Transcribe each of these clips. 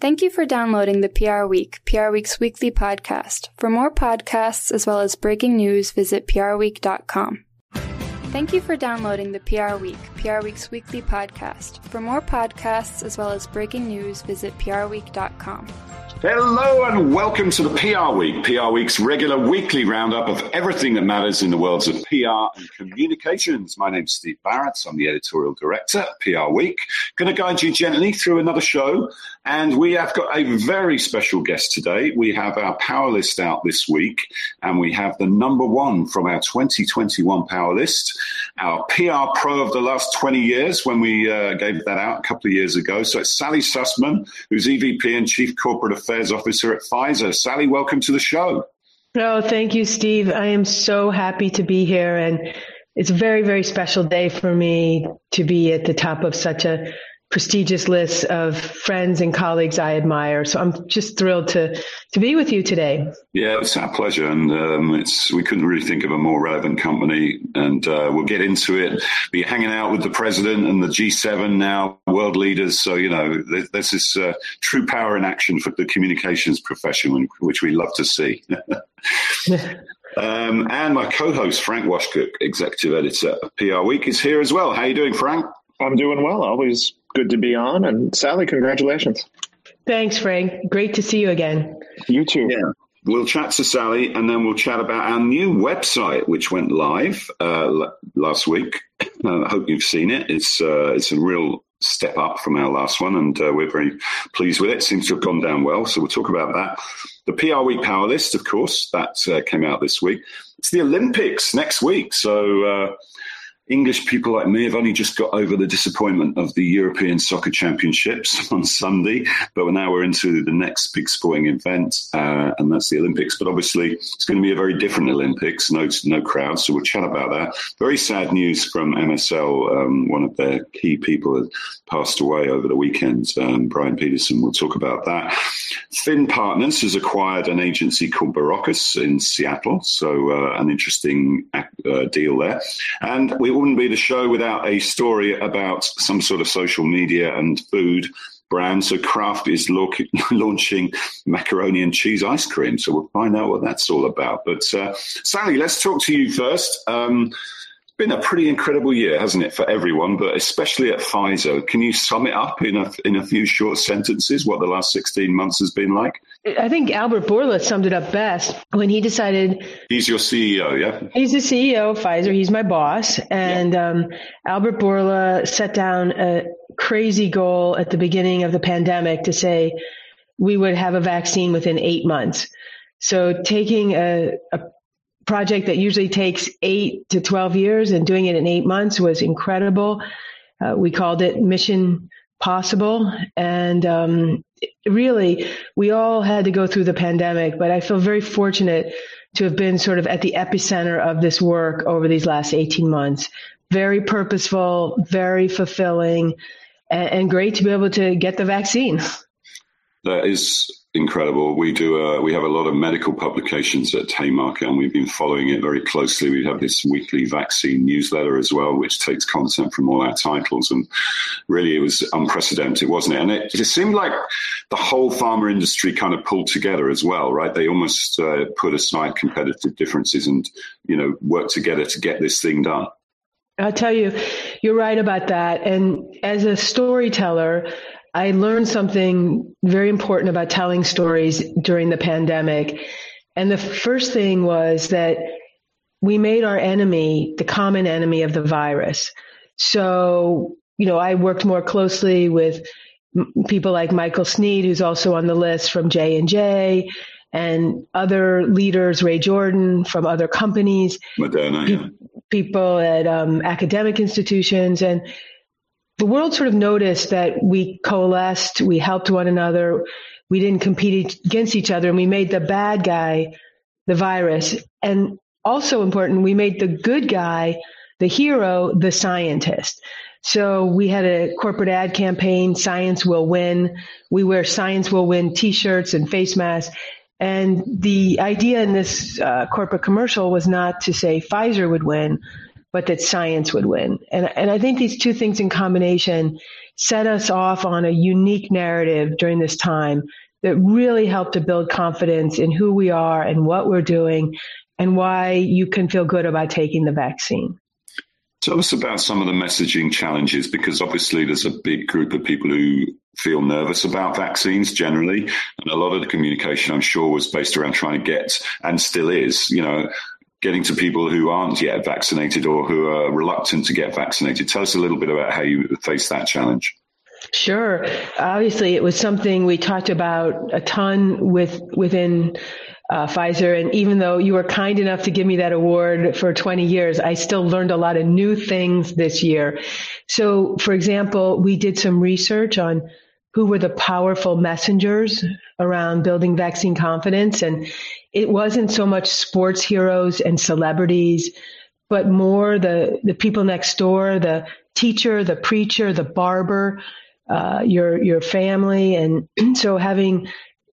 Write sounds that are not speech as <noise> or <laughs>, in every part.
Thank you for downloading the PR Week, PR Week's weekly podcast. For more podcasts as well as breaking news, visit prweek.com. Thank you for downloading the PR Week, PR Week's weekly podcast. For more podcasts as well as breaking news, visit prweek.com. Hello and welcome to the PR Week, PR Week's regular weekly roundup of everything that matters in the worlds of PR and communications. My name's Steve Barrett. I'm the editorial director at PR Week. Going to guide you gently through another show. And we have got a very special guest today. We have our power list out this week, and we have the number one from our 2021 power list, our PR pro of the last 20 years when we uh, gave that out a couple of years ago. So it's Sally Susman, who's EVP and Chief Corporate Affairs Officer at Pfizer. Sally, welcome to the show. Oh, thank you, Steve. I am so happy to be here. And it's a very, very special day for me to be at the top of such a prestigious list of friends and colleagues I admire. So I'm just thrilled to to be with you today. Yeah, it's our pleasure, and um, it's we couldn't really think of a more relevant company. And uh, we'll get into it. Be hanging out with the president and the G7 now, world leaders. So you know, this is uh, true power in action for the communications profession, which we love to see. <laughs> Um, and my co-host Frank Washkuch, executive editor of PR Week, is here as well. How are you doing, Frank? I'm doing well. Always good to be on. And Sally, congratulations. Thanks, Frank. Great to see you again. You too. Yeah. We'll chat to Sally and then we'll chat about our new website, which went live uh, last week. Uh, <laughs> I hope you've seen it. It's uh, it's a real step up from our last one, and uh, we're very pleased with it. Seems to have gone down well, so we'll talk about that. The PR Week Power List, of course, that uh, came out this week. It's the Olympics next week, so uh, English people like me have only just got over the disappointment of the European Soccer Championships <laughs> on Sunday, but now we're into the next big sporting event, uh, and that's the Olympics. But obviously, it's going to be a very different Olympics. No, no crowd, so we'll chat about that. Very sad news from MSL. Um, one of their key people has passed away over the weekend. Um, Bryan Pedersen. We'll talk about that. Finn Partners has acquired an agency called Barokas in Seattle, so uh, an interesting uh, deal there, and we wouldn't be the show without a story about some sort of social media and food brand. So Kraft is <laughs> launching macaroni and cheese ice cream. So we'll find out what that's all about. But uh, Sally, let's talk to you first. Um, been a pretty incredible year, hasn't it, for everyone, but especially at Pfizer. Can you sum it up in a in a few short sentences what the last sixteen months has been like? I think Albert Bourla summed it up best when he decided. He's your CEO, yeah. He's the CEO of Pfizer. He's my boss, and yeah. um, Albert Bourla set down a crazy goal at the beginning of the pandemic to say we would have a vaccine within eight months. So taking a, a project that usually takes eight to 12 years and doing it in eight months was incredible. Uh, we called it Mission Possible. And um, really, we all had to go through the pandemic, but I feel very fortunate to have been sort of at the epicenter of this work over these last 18 months. Very purposeful, very fulfilling, and, and great to be able to get the vaccine. That is incredible. We do uh, we have a lot of medical publications at Haymarket, and we've been following it very closely. We have this weekly vaccine newsletter as well, which takes content from all our titles, and really it was unprecedented, wasn't it? And it, it seemed like the whole pharma industry kind of pulled together as well, right? They almost uh, put aside competitive differences and you know worked together to get this thing done. I'll tell you, you're right about that. And as a storyteller, I learned something very important about telling stories during the pandemic. And the first thing was that we made our enemy the common enemy of the virus. So, you know, I worked more closely with people like Michael Sneed, who's also on the list from J and J, and other leaders, Ray Jordan from other companies, Moderna, yeah. people at um, academic institutions, and the world sort of noticed that we coalesced, we helped one another, we didn't compete against each other, and we made the bad guy the virus. And also important, we made the good guy, the hero, the scientist. So we had a corporate ad campaign, Science Will Win. We wear Science Will Win t-shirts and face masks. And the idea in this uh, corporate commercial was not to say Pfizer would win, but that science would win. And, and I think these two things in combination set us off on a unique narrative during this time that really helped to build confidence in who we are and what we're doing and why you can feel good about taking the vaccine. Tell us about some of the messaging challenges because obviously there's a big group of people who feel nervous about vaccines generally. And a lot of the communication, I'm sure, was based around trying to get, and still is, you know, getting to people who aren't yet vaccinated or who are reluctant to get vaccinated. Tell us a little bit about how you face that challenge. Sure. Obviously, it was something we talked about a ton with within uh, Pfizer. And even though you were kind enough to give me that award for 20 years, I still learned a lot of new things this year. So, for example, we did some research on who were the powerful messengers around building vaccine confidence. And it wasn't so much sports heroes and celebrities, but more the, the people next door, the teacher, the preacher, the barber, uh, your your family, and <clears throat> so having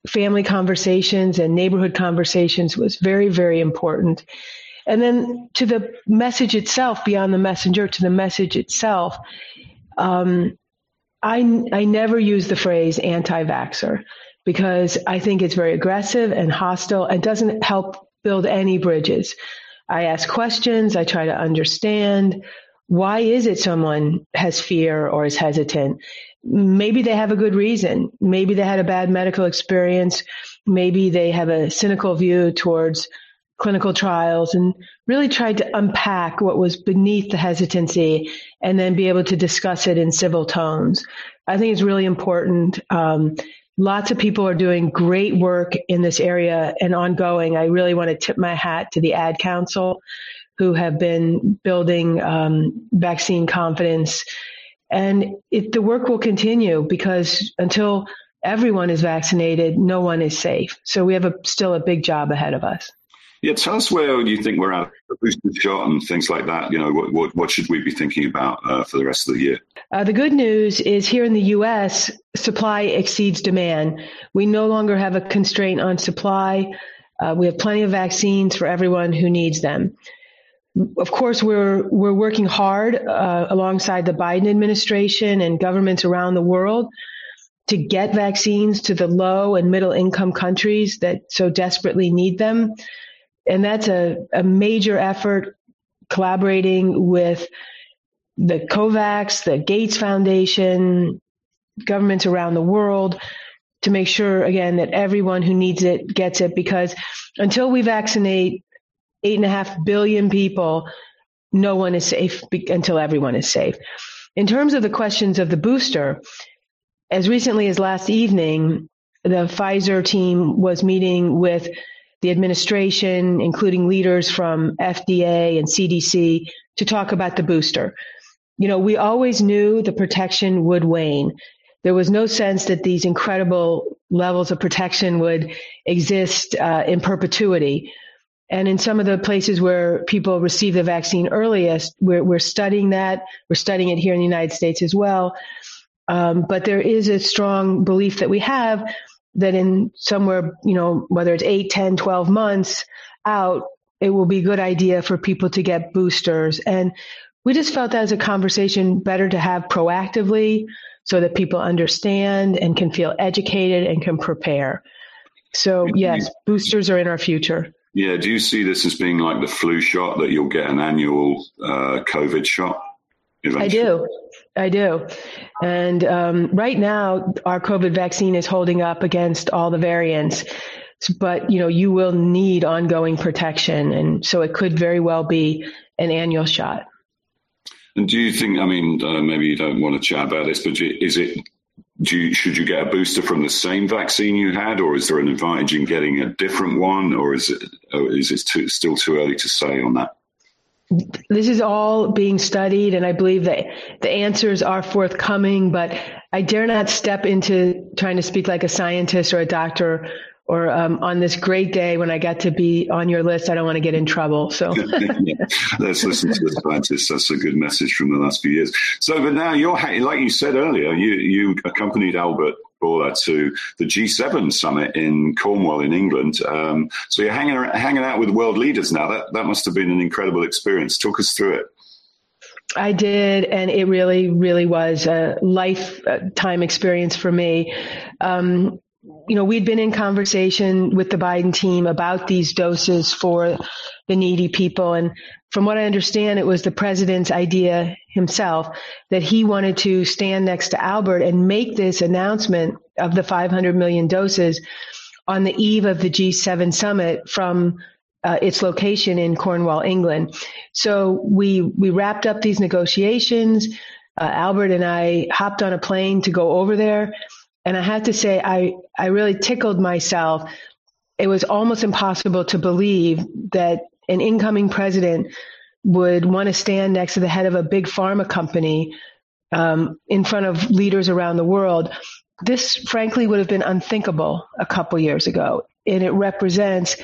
family conversations and neighborhood conversations was very very important. And then to the message itself, beyond the messenger, to the message itself, um, I I never use the phrase anti-vaxer because I think it's very aggressive and hostile and doesn't help build any bridges. I ask questions. I try to understand why is it someone has fear or is hesitant maybe they have a good reason. Maybe they had a bad medical experience. Maybe they have a cynical view towards clinical trials and really tried to unpack what was beneath the hesitancy and then be able to discuss it in civil tones. I think it's really important. Um, lots of people are doing great work in this area and ongoing. I really want to tip my hat to the Ad Council who have been building um, vaccine confidence and it, the work will continue because until everyone is vaccinated, no one is safe. So we have a, still a big job ahead of us. Yeah, tell us where you think we're at the booster shot and things like that. You know, what, what, what should we be thinking about uh, for the rest of the year? Uh, the good news is here in the U.S., supply exceeds demand. We no longer have a constraint on supply. Uh, we have plenty of vaccines for everyone who needs them of course, we're we're working hard uh, alongside the Biden administration and governments around the world to get vaccines to the low and middle income countries that so desperately need them, and that's a, a major effort. Collaborating with the COVAX, the Gates Foundation, governments around the world to make sure again that everyone who needs it gets it because until we vaccinate eight and a half billion people, no one is safe until everyone is safe. In terms of the questions of the booster, as recently as last evening, the Pfizer team was meeting with the administration, including leaders from FDA and CDC, to talk about the booster. You know, we always knew the protection would wane. There was no sense that these incredible levels of protection would exist uh, in perpetuity. And in some of the places where people receive the vaccine earliest, we're, we're studying that. We're studying it here in the United States as well. Um, but there is a strong belief that we have that in somewhere, you know, whether it's 8, 10, 12 months out, it will be a good idea for people to get boosters. And we just felt that as a conversation better to have proactively so that people understand and can feel educated and can prepare. So, yes, boosters are in our future. Yeah. Do you see this as being like the flu shot that you'll get an annual uh, COVID shot? I do. I do. And um, right now, our COVID vaccine is holding up against all the variants. But, you know, you will need ongoing protection. And so it could very well be an annual shot. And do you think, I mean, uh, maybe you don't want to chat about this, but is it do you, should you get a booster from the same vaccine you had, or is there an advantage in getting a different one, or is it or is it too, still too early to say on that? This is all being studied, and I believe that the answers are forthcoming. But I dare not step into trying to speak like a scientist or a doctor or um, on this great day when I got to be on your list, I don't want to get in trouble. So let's listen to the scientists. That's a good message from the last few years. So, but now you're like you said earlier, you you accompanied Albert To the G7 summit in Cornwall in England. Um, so you're hanging hanging out with world leaders now. That that must have been an incredible experience. Talk us through it. I did, and it really, really was a lifetime experience for me. Um, you know, we'd been in conversation with the Biden team about these doses for the needy people. And from what I understand, it was the president's idea himself that he wanted to stand next to Albert and make this announcement of the 500 million doses on the eve of the G7 summit from uh, its location in Cornwall, England. So we we wrapped up these negotiations. Uh, Albert and I hopped on a plane to go over there, and I have to say I I really tickled myself. It was almost impossible to believe that an incoming president would want to stand next to the head of a big pharma company um, in front of leaders around the world. This, frankly, would have been unthinkable a couple years ago, and it represents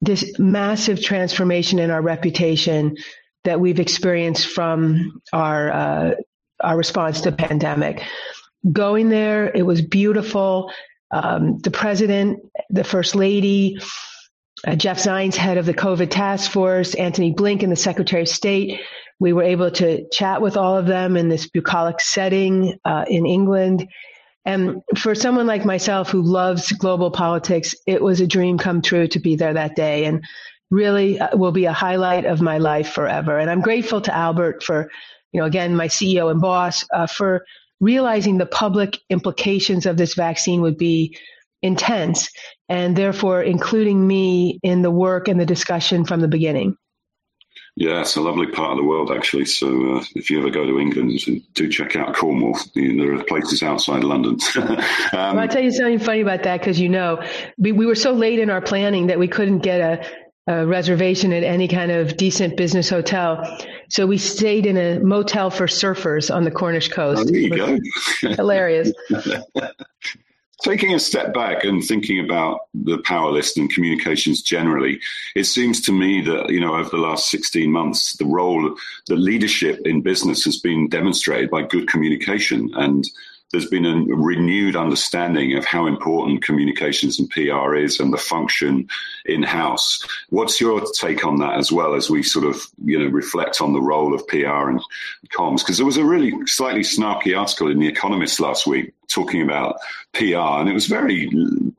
this massive transformation in our reputation that we've experienced from our uh, our response to pandemic. Going there, it was beautiful. Um, the president, the first lady, uh, Jeff Zients, head of the COVID task force, Antony Blinken, the Secretary of State. We were able to chat with all of them in this bucolic setting uh, in England. And for someone like myself who loves global politics, it was a dream come true to be there that day and really uh, will be a highlight of my life forever. And I'm grateful to Albert for, you know, again, my CEO and boss, uh, for realizing the public implications of this vaccine would be intense and therefore including me in the work and the discussion from the beginning. Yeah, it's a lovely part of the world, actually. So uh, if you ever go to England, do check out Cornwall. There are places outside London. <laughs> um, well, I'll tell you something funny about that because you know we, we were so late in our planning that we couldn't get a, a reservation at any kind of decent business hotel. So we stayed in a motel for surfers on the Cornish oh, coast. Oh, there you go. <laughs> hilarious. <laughs> Taking a step back and thinking about the power list and communications generally, it seems to me that, you know, over the last 16 months, the role, the leadership in business has been demonstrated by good communication. And there's been a renewed understanding of how important communications and PR is and the function in house. What's your take on that as well as we sort of, you know, reflect on the role of PR and comms? Because there was a really slightly snarky article in The Economist last week talking about PR, and it was very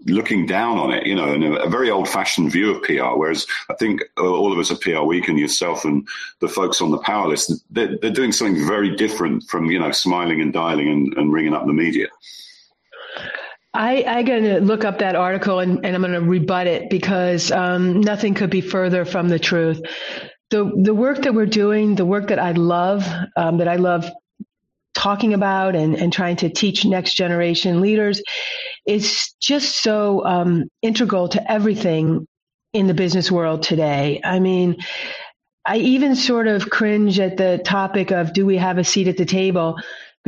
looking down on it, you know, and a, very old fashioned view of PR. Whereas I think all of us at PR Week and yourself and the folks on the power list, they're, they're doing something very different from, you know, smiling and dialing and, and ringing up the media. I, I going to look up that article and, and I'm going to rebut it because um, nothing could be further from the truth. The the work that we're doing, the work that I love, um, that I love talking about and, and trying to teach next generation leaders is just so um, integral to everything in the business world today. I mean, I even sort of cringe at the topic of do we have a seat at the table?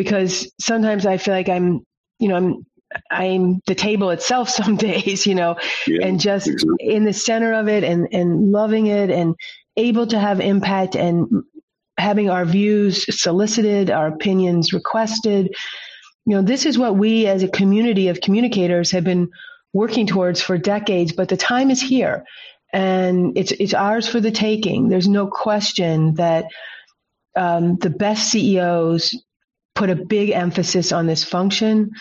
Because sometimes I feel like I'm, you know, I'm I'm the table itself <laughs> some days, you know, yeah, and just exactly. in the center of it and, and loving it and able to have impact and having our views solicited, our opinions requested. You know, this is what we as a community of communicators have been working towards for decades, but the time is here and it's, it's ours for the taking. There's no question that um, the best CEOs put a big emphasis on this function.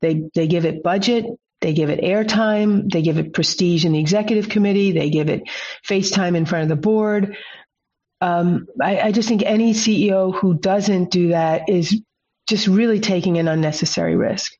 They, they give it budget. They give it airtime. They give it prestige in the executive committee. They give it face time in front of the board um, I, I just think any CEO who doesn't do that is just really taking an unnecessary risk.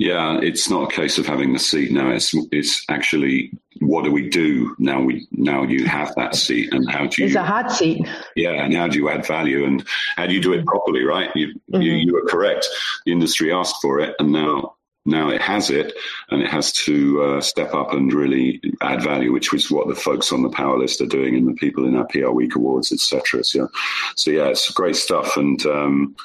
Yeah, it's not a case of having the seat now. It's it's actually what do we do now? We now you have that seat, and how do you? It's a hot seat. Yeah, and how do you add value, and how do you do it properly? Right, you mm-hmm. you, you are correct. The industry asked for it, and now now it has it and it has to uh, step up and really add value, which was what the folks on the power list are doing and the people in our PR Week Awards, etc. So, so yeah, it's great stuff and um,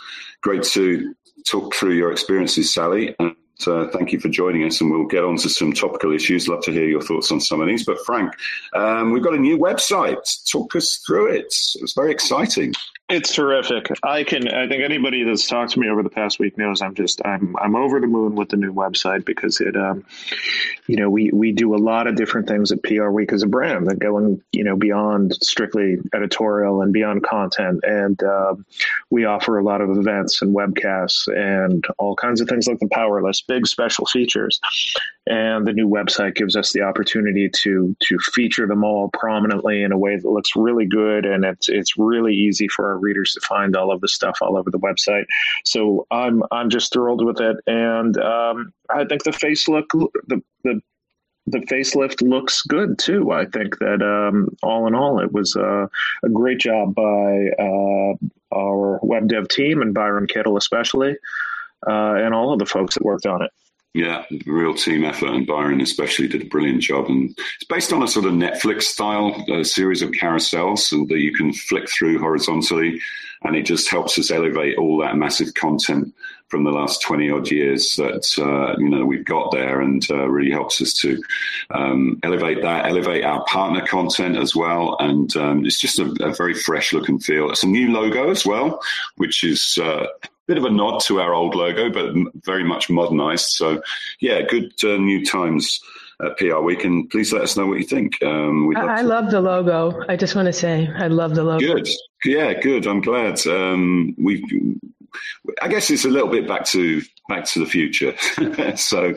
great to talk through your experiences, Sally. And uh, thank you for joining us, and we'll get on to some topical issues. Love to hear your thoughts on some of these. But Frank, um, we've got a new website. Talk us through it. It's very exciting. It's terrific. I can. I think anybody that's talked to me over the past week knows I'm just. I'm. I'm over the moon with the new website because it. Um, you know, we we do a lot of different things at PR Week as a brand that going you know beyond strictly editorial and beyond content, and uh, we offer a lot of events and webcasts and all kinds of things like the Power List, big special features, and the new website gives us the opportunity to to feature them all prominently in a way that looks really good, and it's it's really easy for our readers to find all of the stuff all over the website. So I'm I'm just thrilled with it, and um, I think the face look the the the facelift looks good too. I think that um, all in all, it was uh, a great job by uh, our web dev team and Byron Kittle especially, uh, and all of the folks that worked on it. Yeah, real team effort, and Byron especially did a brilliant job. And it's based on a sort of Netflix style uh, series of carousels that you can flick through horizontally, and it just helps us elevate all that massive content from the last twenty odd years that uh, you know we've got there, and uh, really helps us to um, elevate that, elevate our partner content as well, and um, it's just a, a, very fresh look and feel. It's a new logo as well, which is uh, bit of a nod to our old logo, but very much modernized. So, yeah, good uh, new times at PR Week, and please let us know what you think. Um, I, I love the logo. I just want to say I love the logo. Good, yeah, good. I'm glad. Um, we I guess it's a little bit back to back to the future. <laughs> <laughs> so,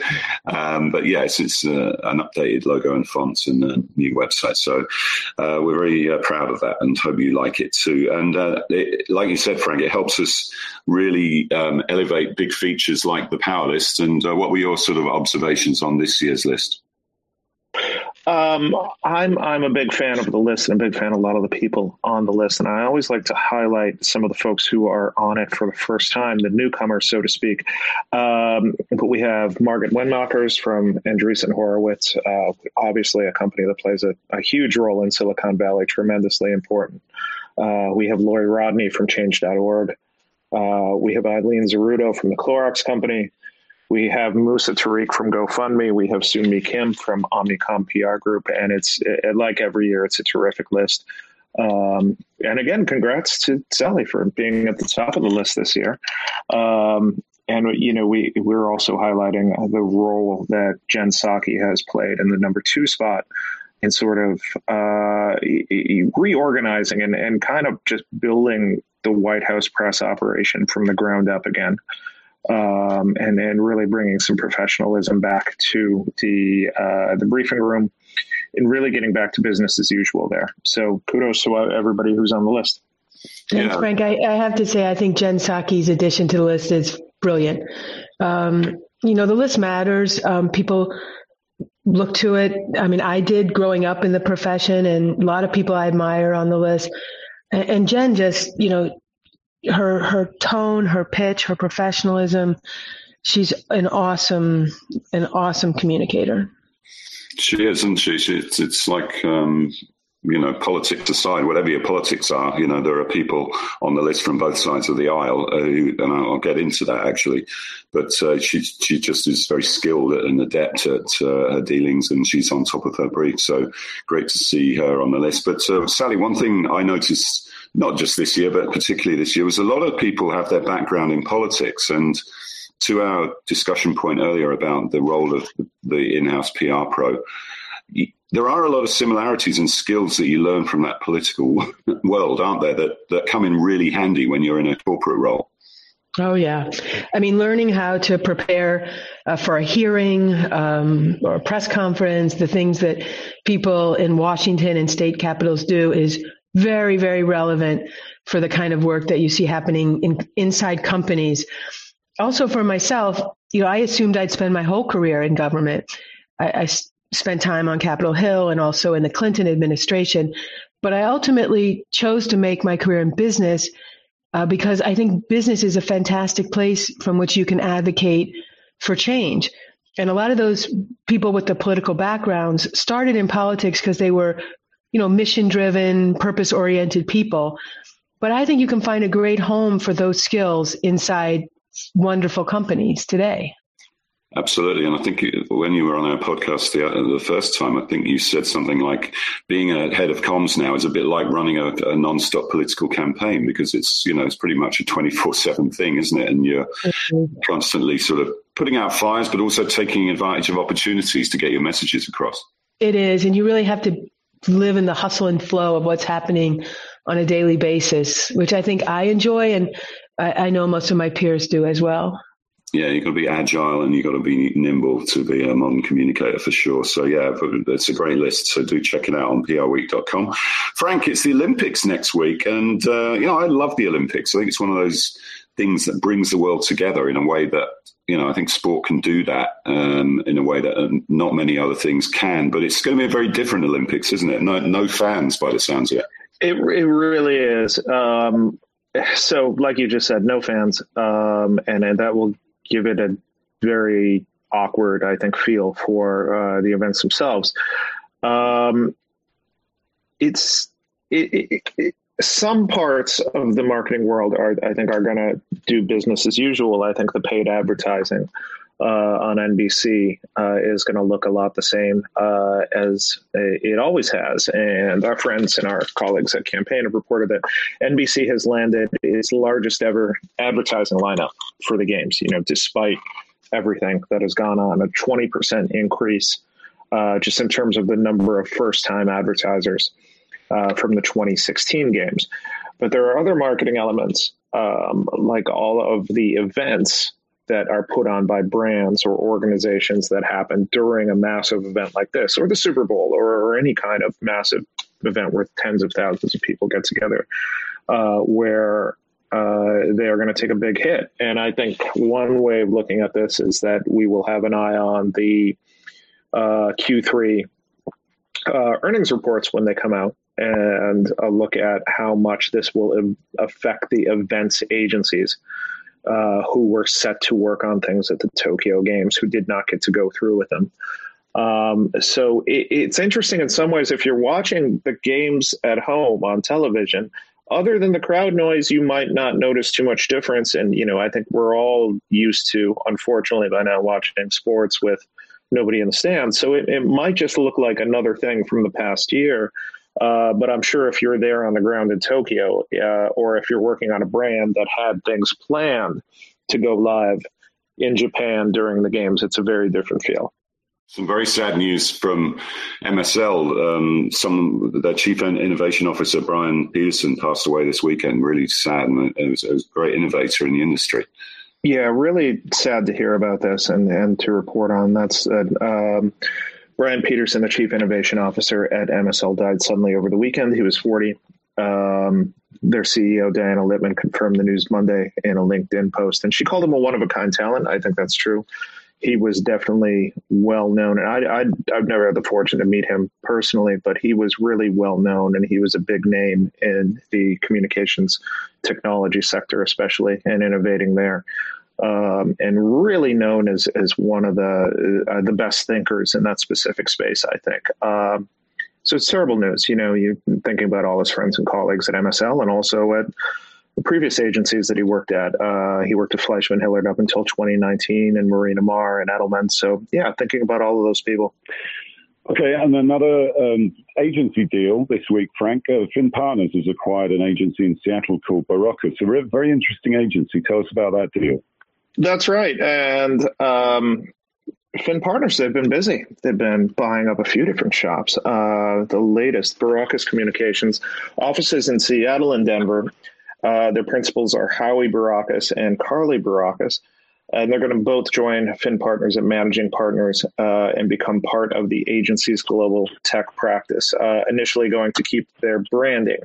um, but yes, it's uh, an updated logo and fonts and a new website. So uh, we're very uh, proud of that and hope you like it too. And uh, it, like you said, Frank, it helps us really um, elevate big features like the Power List. And uh, what were your sort of observations on this year's list? Um, I'm I'm a big fan of the list and a big fan of a lot of the people on the list, and I always like to highlight some of the folks who are on it for the first time, the newcomers, so to speak. Um, but we have Margaret Wennmachers from Andreessen Horowitz, uh, obviously a company that plays a, a, huge role in Silicon Valley, tremendously important. Uh, we have Lori Rodney from Change.org. Uh, we have Eileen Zeruto from the Clorox Company. We have Musa Tariq from GoFundMe. We have Soonmi Kim from Omnicom PR Group, and it's it, like every year, it's a terrific list. Um, and again, congrats to Sally for being at the top of the list this year. Um, and you know, we we're also highlighting the role that Jen Psaki has played in the number two spot in sort of uh, reorganizing and, and kind of just building the White House press operation from the ground up again um, and and really bringing some professionalism back to the uh, the briefing room and really getting back to business as usual there. So kudos to everybody who's on the list. Thanks, yeah. Frank. I, I, have to say, I think Jen Psaki's addition to the list is brilliant. Um, you know, the list matters. Um, people look to it. I mean, I did growing up in the profession, and a lot of people I admire on the list. And, and Jen just, you know, her her tone, her pitch, her professionalism. She's an awesome an awesome communicator. She is, isn't she? she it's, it's like um, you know, politics aside, whatever your politics are, you know, there are people on the list from both sides of the aisle, uh, who, and I'll get into that actually. But uh, she she just is very skilled and adept at uh, her dealings, and she's on top of her brief. So great to see her on the list. But uh, Sally, one thing I noticed not just this year, but particularly this year, was a lot of people have their background in politics. And to our discussion point earlier about the role of the in house PR pro, there are a lot of similarities and skills that you learn from that political <laughs> world, aren't there, that, that come in really handy when you're in a corporate role? Oh, yeah. I mean, learning how to prepare uh, for a hearing um, or a press conference, the things that people in Washington and state capitals do is very, very relevant for the kind of work that you see happening in, inside companies. Also, for myself, you know, I assumed I'd spend my whole career in government. I, I spent time on Capitol Hill and also in the Clinton administration, but I ultimately chose to make my career in business uh, because I think business is a fantastic place from which you can advocate for change. And a lot of those people with the political backgrounds started in politics because they were you know, mission driven, purpose oriented people. But I think you can find a great home for those skills inside wonderful companies today. Absolutely, and I think when you were on our podcast the, the, first time, I think you said something like being a head of comms now is a bit like running a, a non-stop political campaign because it's you know it's pretty much a twenty four seven thing, isn't it? And you're mm-hmm. constantly sort of putting out fires, but also taking advantage of opportunities to get your messages across. It is, and you really have to live in the hustle and flow of what's happening on a daily basis, which I think I enjoy, and I, I know most of my peers do as well yeah, you've got to be agile and you've got to be nimble to be a modern communicator for sure. So, yeah, it's a great list. So, do check it out on prweek.com. Frank, it's the Olympics next week. And, uh, you know, I love the Olympics. I think it's one of those things that brings the world together in a way that, you know, I think sport can do that um, in a way that uh, not many other things can. But it's going to be a very different Olympics, isn't it? No, no fans by the sounds of it. It, it really is. Um, so, like you just said, no fans. Um, and, and that will give it a very awkward, I think, feel for uh, the events themselves. Um, it's it, it, it, some parts of the marketing world are, I think, are going to do business as usual. I think the paid advertising uh, on NBC uh, is going to look a lot the same uh, as it always has. And our friends and our colleagues at Campaign have reported that NBC has landed its largest ever advertising lineup for the games. You know, despite everything that has gone on, a 20% increase uh, just in terms of the number of first-time advertisers uh, from the 2016 games. But there are other marketing elements, um, like all of the events that are put on by brands or organizations that happen during a massive event like this, or the Super Bowl, or, or any kind of massive event where tens of thousands of people get together, uh, where uh, they are going to take a big hit. And I think one way of looking at this is that we will have an eye on the uh, Q3 uh, earnings reports when they come out and a look at how much this will affect the events agencies uh, who were set to work on things at the Tokyo Games who did not get to go through with them. Um, so it, it's interesting in some ways if you're watching the games at home on television. Other than the crowd noise, you might not notice too much difference. And you know, I think we're all used to, unfortunately, by now watching sports with nobody in the stands. So it, it might just look like another thing from the past year. Uh, but I'm sure if you're there on the ground in Tokyo, uh, or if you're working on a brand that had things planned to go live in Japan during the games, it's a very different feel. Some very sad news from MSL. Um, some their chief innovation officer Bryan Pedersen passed away this weekend. Really sad, and it was, it was a great innovator in the industry. Yeah, really sad to hear about this and and to report on. That's uh, um, Bryan Pedersen, the chief innovation officer at MSL, died suddenly over the weekend. He was 40. Um, their CEO, Diana Littman, confirmed the news Monday in a LinkedIn post, and she called him a one of a kind talent. I think that's true. He was definitely well known, and I, have never had the fortune to meet him personally, but he was really well known, and he was a big name in the communications technology sector, especially, and innovating there um, and really known as as one of the uh, the best thinkers in that specific space. I think. Um, so it's terrible news. You know, you're thinking about all his friends and colleagues at MSL and also at the previous agencies that he worked at. Uh, he worked at Fleishman Hillard up until 2019 and Marina Maher and Edelman. So yeah, thinking about all of those people. Okay, and another um, agency deal this week, Frank. Uh, Finn Partners has acquired an agency in Seattle called Barokas. A very interesting agency. Tell us about that deal. That's right. And um, Finn Partners, they've been busy. They've been buying up a few different shops. Uh, the latest, Barokas Communications, offices in Seattle and Denver. Uh, their principals are Howie Barokas and Carly Barokas. And they're going to both join Finn Partners and managing partners uh, and become part of the agency's global tech practice. Uh, initially, going to keep their branding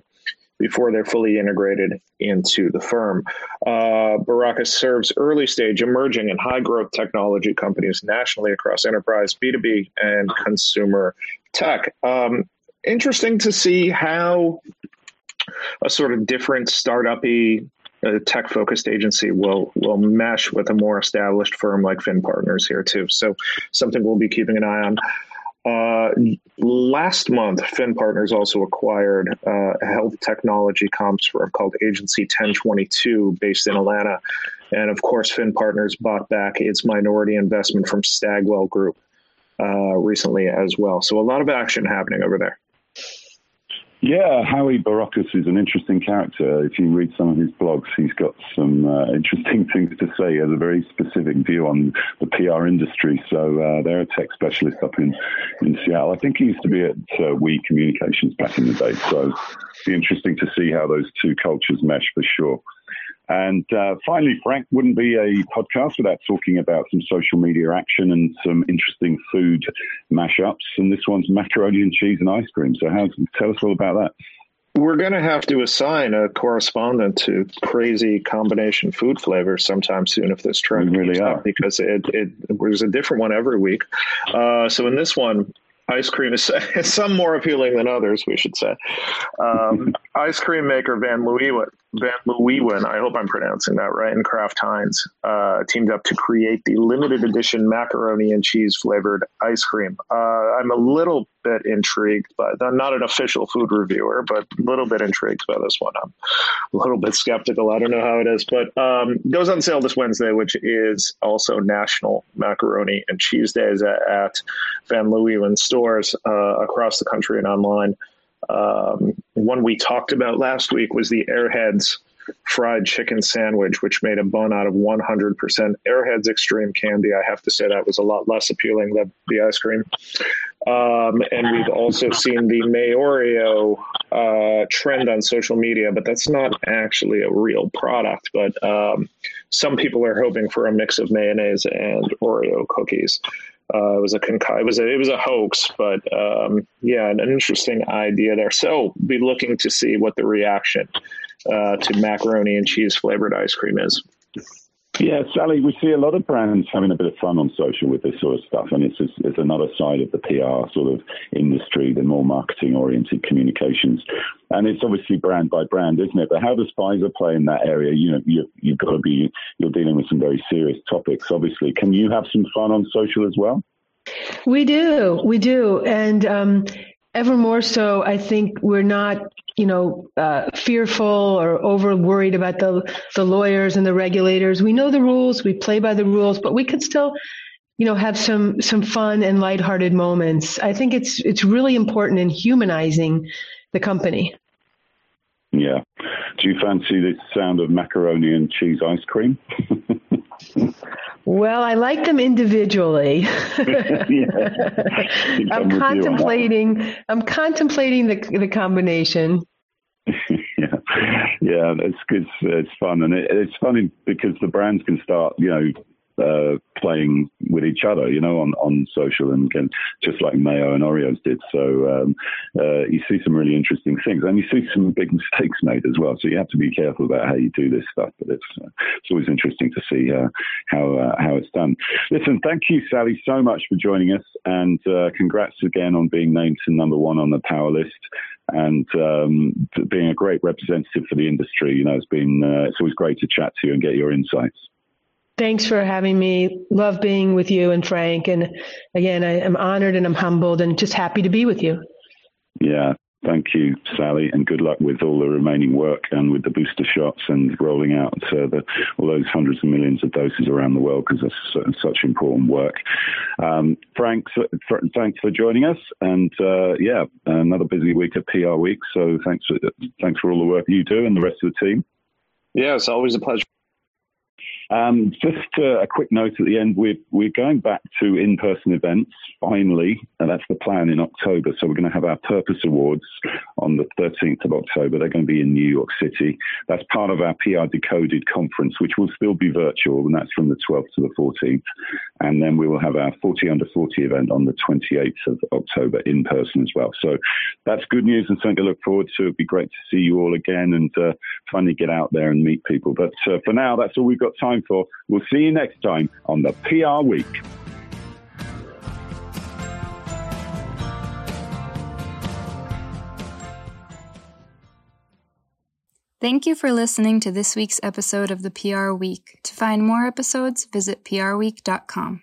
before they're fully integrated into the firm. Uh, Barokas serves early stage, emerging, and high growth technology companies nationally across enterprise, B2B, and consumer tech. Um, interesting to see how a sort of different startup uh, tech focused agency will will mesh with a more established firm like Finn Partners here too. So something we'll be keeping an eye on. Uh, last month, Finn Partners also acquired uh, a health technology comps firm called Agency 1022, based in Atlanta. And of course, Finn Partners bought back its minority investment from Stagwell Group uh, recently as well. So a lot of action happening over there. Yeah, Howie Barokas is an interesting character. If you read some of his blogs, he's got some uh, interesting <laughs> things to say. He has a very specific view on the PR industry. So uh, they're a tech specialist up in, in Seattle. I think he used to be at uh, We Communications back in the day. So it'd interesting to see how those two cultures mesh for sure. And uh, finally, Frank, wouldn't be a podcast without talking about some social media action and some interesting food mashups. And this one's macaroni and cheese and ice cream. So, how, tell us all about that. We're going to have to assign a correspondent to crazy combination food flavors sometime soon if this trend we really are. because it, it there's a different one every week. Uh, so in this one, ice cream is, <laughs> some more appealing than others, we should say. Um, <laughs> ice cream maker Van Leeuwen, Van Leeuwen, I hope I'm pronouncing that right, and Kraft Heinz uh, teamed up to create the limited edition macaroni and cheese flavored ice cream. Uh, I'm a little bit intrigued, but I'm not an official food reviewer, but a little bit intrigued by this one. I'm a little bit skeptical. I don't know how it is, but um, goes on sale this Wednesday, which is also National Macaroni and Cheese Days at, at Van Leeuwen stores uh, across the country and online. Um, one we talked about last week was the Airheads fried chicken sandwich, which made a bun out of 100% Airheads Extreme Candy. I have to say that was a lot less appealing than the ice cream. Um, and we've also seen the Mayoreo uh, trend on social media, but that's not actually a real product. But um, some people are hoping for a mix of mayonnaise and Oreo cookies. Uh, it was a conc- it was a it was a hoax, but um, yeah, an interesting idea there. So be looking to see what the reaction uh, to macaroni and cheese flavored ice cream is. Yeah, Sally, we see a lot of brands having a bit of fun on social with this sort of stuff, and it's, it's another side of the PR sort of industry, the more marketing oriented communications, and it's obviously brand by brand, isn't it? But how does Pfizer play in that area? You know, you, you've got to be you're dealing with some very serious topics. Obviously, can you have some fun on social as well? We do, we do, and um, ever more so. I think we're not you know, uh, fearful or over worried about the the lawyers and the regulators. We know the rules, we play by the rules, but we could still, you know, have some some fun and lighthearted moments. I think it's it's really important in humanizing the company. Yeah. Do you fancy the sound of macaroni and cheese ice cream? <laughs> Well, I like them individually. <laughs> <laughs> I'm contemplating. I'm contemplating the the combination. <laughs> yeah, yeah, it's good. It's fun, and it, it's funny because the brands can start, you know, uh, playing with each other, you know, on, on social and, and just like Mayo and Oreos did. So um, uh, you see some really interesting things, and you see some big mistakes made as well. So you have to be careful about how you do this stuff. But it's uh, it's always interesting to see uh, how uh, how it's done. Listen, thank you, Sally, so much for joining us, and uh, congrats again on being named to number one on the Power List and um, being a great representative for the industry. You know, it's been it's always great to chat to you and get your insights. Thanks for having me. Love being with you and Frank. And again, I am honored and I'm humbled and just happy to be with you. Yeah. Thank you, Sally, and good luck with all the remaining work and with the booster shots and rolling out uh, the, all those hundreds of millions of doses around the world because that's such important work. Um, Frank, thanks for joining us, and uh, yeah, another busy week at PR Week. So thanks for thanks for all the work you do and the rest of the team. Yeah, it's always a pleasure. Um, just uh, a quick note at the end: we're we're going back to in-person events finally, and that's the plan in October. So we're going to have our Purpose Awards on the 13th of October. They're going to be in New York City. That's part of our PR Decoded conference, which will still be virtual, and that's from the 12th to the 14th. And then we will have our 40 under 40 event on the 28th of October in person as well. So that's good news and something to look forward to. It'd be great to see you all again and uh, finally get out there and meet people. But uh, for now, that's all we've got time time for. We'll see you next time on the PR Week. Thank you for listening to this week's episode of the PR Week. To find more episodes, visit prweek.com.